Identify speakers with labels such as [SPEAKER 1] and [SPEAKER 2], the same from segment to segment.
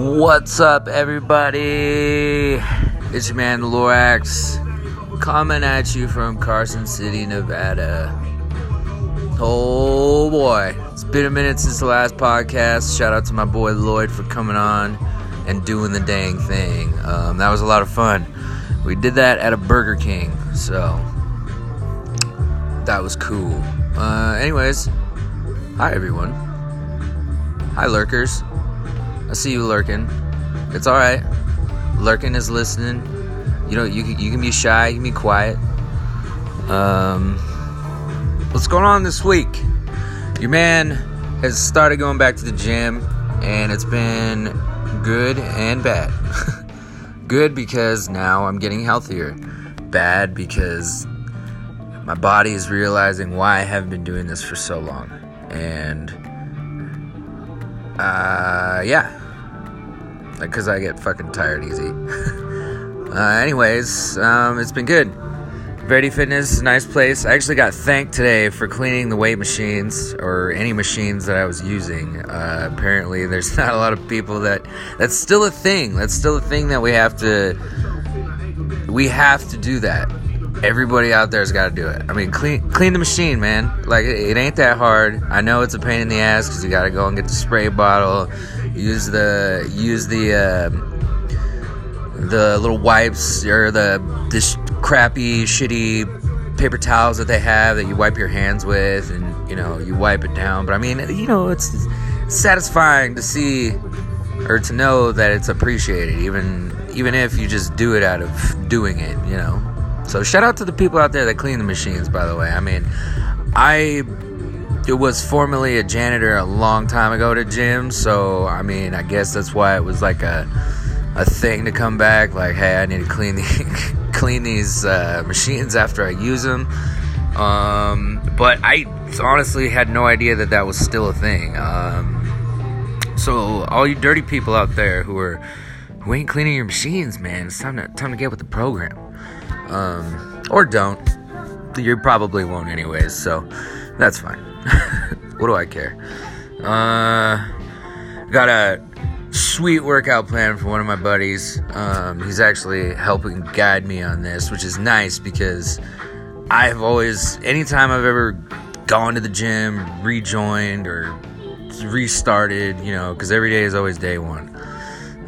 [SPEAKER 1] What's up, everybody? It's your man, Lorax, coming at you from Carson City, Nevada. Oh boy, it's been a minute since the last podcast. Shout out to my boy Lloyd for coming on and doing the dang thing. Um, that was a lot of fun. We did that at a Burger King, so that was cool. Uh, anyways, hi everyone. Hi lurkers. I see you lurking. It's all right. Lurking is listening. You know, you you can be shy, you can be quiet. Um, what's going on this week? Your man has started going back to the gym, and it's been good and bad. good because now I'm getting healthier. Bad because my body is realizing why I haven't been doing this for so long. And uh, yeah, because I get fucking tired easy. uh, anyways, um, it's been good. Verity Fitness, nice place. I actually got thanked today for cleaning the weight machines or any machines that I was using. Uh, apparently, there's not a lot of people that. That's still a thing. That's still a thing that we have to. We have to do that. Everybody out there's got to do it. I mean, clean clean the machine, man. Like it, it ain't that hard. I know it's a pain in the ass because you got to go and get the spray bottle, use the use the. Uh, the little wipes or the this crappy, shitty paper towels that they have that you wipe your hands with, and you know you wipe it down. But I mean, you know, it's satisfying to see or to know that it's appreciated, even even if you just do it out of doing it. You know. So shout out to the people out there that clean the machines. By the way, I mean, I it was formerly a janitor a long time ago to gym, so I mean, I guess that's why it was like a a thing to come back. Like, hey, I need to clean the clean these uh, machines after I use them. Um, but I honestly had no idea that that was still a thing. Um, so all you dirty people out there who are who ain't cleaning your machines, man, it's time to time to get with the program. Um, or don't. You probably won't anyways, so that's fine. what do I care? Uh, got a sweet workout plan for one of my buddies. Um, he's actually helping guide me on this, which is nice because I've always, anytime I've ever gone to the gym, rejoined, or restarted, you know, because every day is always day one.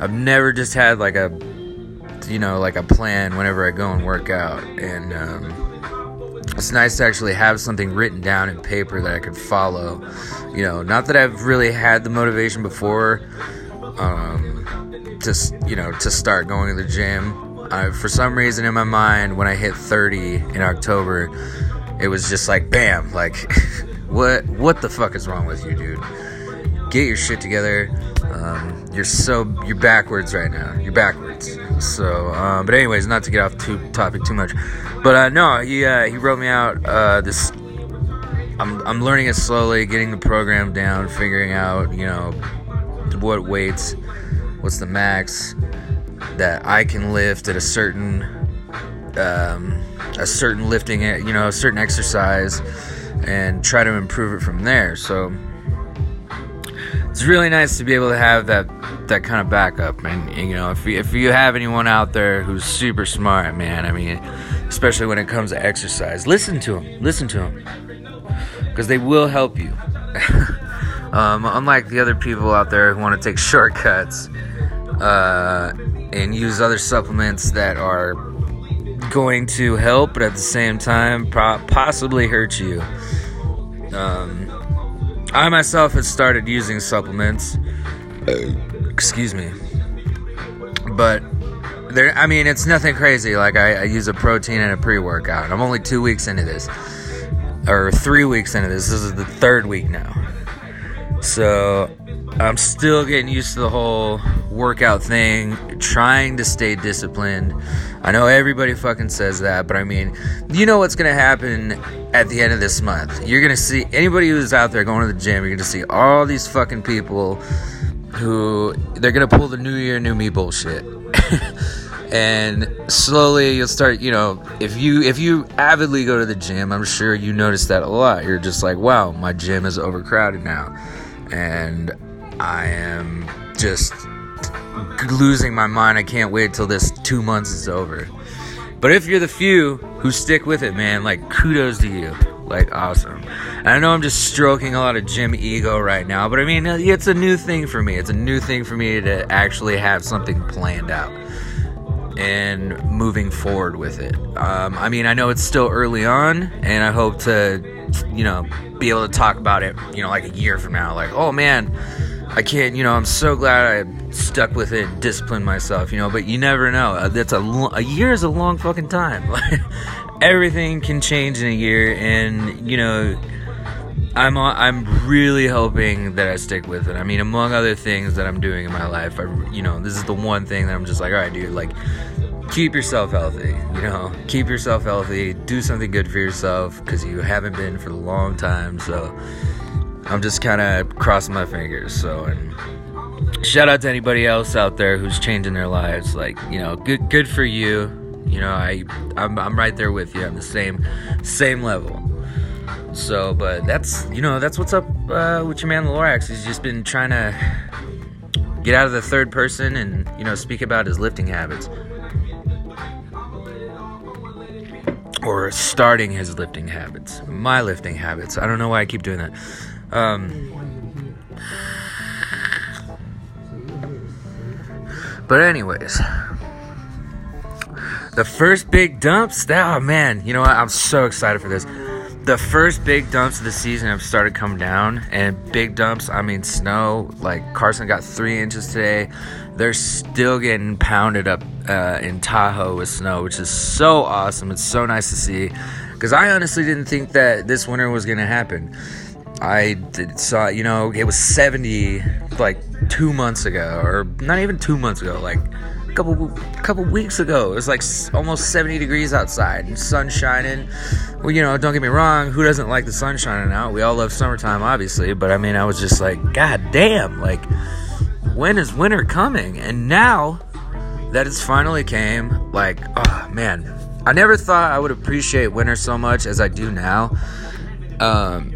[SPEAKER 1] I've never just had like a, you know, like a plan whenever I go and work out. And, um, it's nice to actually have something written down in paper that I could follow. You know, not that I've really had the motivation before, um, you know to start going to the gym. Uh, for some reason in my mind, when I hit 30 in October, it was just like bam, like what what the fuck is wrong with you, dude? Get your shit together. Um, you're so you're backwards right now. You're backwards. So, uh, but anyways, not to get off too topic too much, but uh, no, he uh, he wrote me out uh, this. I'm I'm learning it slowly, getting the program down, figuring out you know what weights, what's the max that I can lift at a certain um, a certain lifting, you know, a certain exercise, and try to improve it from there. So it's really nice to be able to have that that kind of backup. And, you know, if you, if you have anyone out there who's super smart, man, I mean, especially when it comes to exercise, listen to them. Listen to them because they will help you. Um, unlike the other people out there who want to take shortcuts uh, and use other supplements that are going to help, but at the same time possibly hurt you. Um, I myself had started using supplements. Excuse me. But there, I mean, it's nothing crazy. Like I, I use a protein and a pre-workout. I'm only two weeks into this, or three weeks into this. This is the third week now. So I'm still getting used to the whole workout thing, trying to stay disciplined. I know everybody fucking says that, but I mean, you know what's gonna happen at the end of this month. You're gonna see anybody who's out there going to the gym, you're gonna see all these fucking people who they're gonna pull the new year, new me bullshit. and slowly you'll start you know if you if you avidly go to the gym i'm sure you notice that a lot you're just like wow my gym is overcrowded now and I am just losing my mind. I can't wait till this two months is over. But if you're the few who stick with it, man, like kudos to you. Like awesome. And I know I'm just stroking a lot of gym ego right now, but I mean it's a new thing for me. It's a new thing for me to actually have something planned out and moving forward with it. Um, I mean, I know it's still early on, and I hope to, you know, be able to talk about it, you know, like a year from now. Like, oh man, I can't, you know, I'm so glad I stuck with it, disciplined myself, you know. But you never know. Uh, that's a a year is a long fucking time. Everything can change in a year, and you know. I'm I'm really hoping that I stick with it. I mean, among other things that I'm doing in my life, I you know this is the one thing that I'm just like, all right, dude, like keep yourself healthy. You know, keep yourself healthy. Do something good for yourself because you haven't been for a long time. So I'm just kind of crossing my fingers. So and shout out to anybody else out there who's changing their lives. Like you know, good good for you. You know, I I'm, I'm right there with you. I'm the same same level. So, but that's you know that's what's up uh, with your man Lorax. He's just been trying to get out of the third person and you know speak about his lifting habits or starting his lifting habits, my lifting habits. I don't know why I keep doing that. Um, but anyways, the first big dumps. That, oh man, you know what? I'm so excited for this. The first big dumps of the season have started coming down and big dumps i mean snow. Like carson got three inches today. They're still getting pounded up uh, in tahoe with snow which is so awesome. It's so nice to see. Because i honestly didn't think that this winter was going to happen i did, saw you know it was 70 like two months ago or not even two months ago like a couple couple weeks ago. It was like almost 70 degrees outside and sun shining. Well, you know, don't get me wrong. Who doesn't like the sun shining out? We all love summertime, obviously. But I mean, I was just like, God damn! Like, when is winter coming? And now that it's finally came, like, oh man, I never thought I would appreciate winter so much as I do now. Um,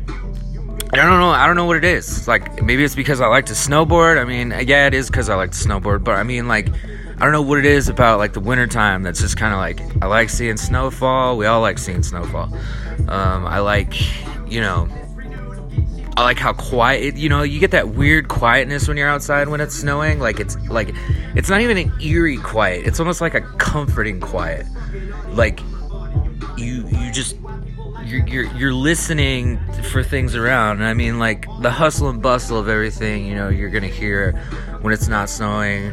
[SPEAKER 1] I don't know. I don't know what it is. Like maybe it's because I like to snowboard. I mean, yeah, it is because I like to snowboard. But I mean, like I don't know what it is about like the wintertime that's just kind of like I like seeing snowfall. We all like seeing snowfall. Um, I like, you know, I like how quiet. You know, you get that weird quietness when you're outside when it's snowing. Like it's like it's not even an eerie quiet. It's almost like a comforting quiet. Like you you just you're, you're, you're listening for things around. I mean, like the hustle and bustle of everything. You know, you're gonna hear when it's not snowing.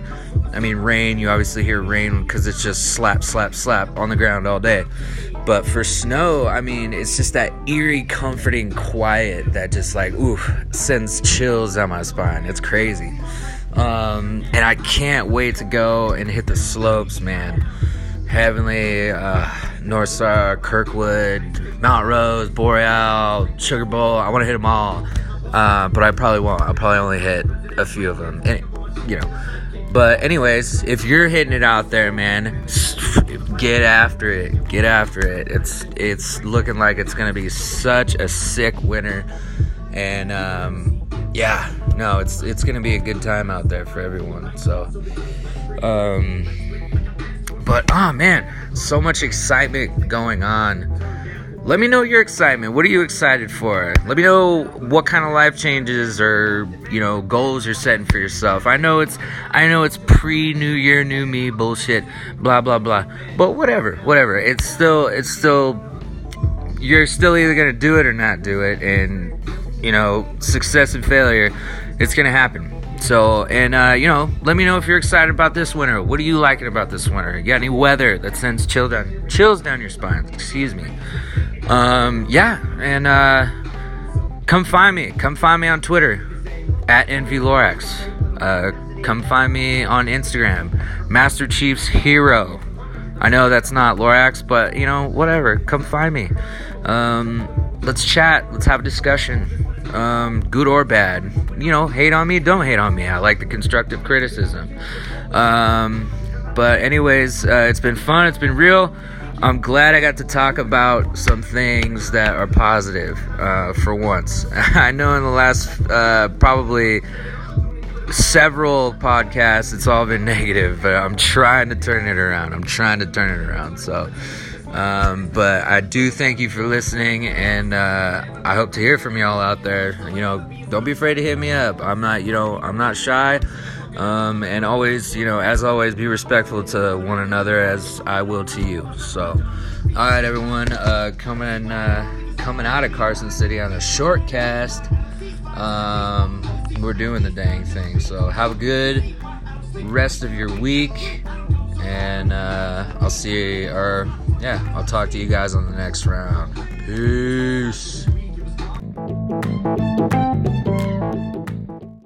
[SPEAKER 1] I mean, rain, you obviously hear rain because it's just slap, slap, slap on the ground all day. But for snow, I mean, it's just that eerie, comforting quiet that just like, ooh, sends chills down my spine. It's crazy. Um, and I can't wait to go and hit the slopes, man. Heavenly, uh, North Star, Kirkwood, Mount Rose, Boreal, Sugar Bowl. I want to hit them all. Uh, but I probably won't. I'll probably only hit a few of them. You know, but anyways, if you're hitting it out there, man, get after it. Get after it. It's it's looking like it's gonna be such a sick winter, and um, yeah, no, it's it's gonna be a good time out there for everyone. So, um, but oh man, so much excitement going on let me know your excitement. What are you excited for? Let me know what kind of life changes or, you know, goals you're setting for yourself. I know it's I know it's pre-new year, new me bullshit, blah blah blah. But whatever, whatever. It's still it's still you're still either to do it or not do it and you know, success and failure, it's to happen. So, and uh, you know, let me know if you're excited about this winter. What are you liking about this winter? You got any weather that sends chill down, chills down your spine? Excuse me. Um, yeah, and uh, come find me. Come find me on Twitter at NVLorax. Uh, come find me on Instagram, Master Chief's Hero. I know that's not Lorax, but you know, whatever. Come find me. Um, let's chat. Let's have a discussion. Um, good or bad. You know, hate on me, don't hate on me. I like the constructive criticism. Um, but anyways, uh, it's been fun. It's been real. I'm glad I got to talk about some things that are positive uh, for once. I know in the last uh, probably several podcasts, it's all been negative, but I'm trying to turn it around. I'm trying to turn it around. So, um, but I do thank you for listening, and uh, I hope to hear from y'all out there. You know, don't be afraid to hit me up. I'm not, you know, I'm not shy. Um, and always, you know, as always, be respectful to one another as I will to you. So, all right, everyone, uh, coming uh, coming out of Carson City on a short cast. Um, we're doing the dang thing. So have a good rest of your week, and uh, I'll see. Or yeah, I'll talk to you guys on the next round. Peace.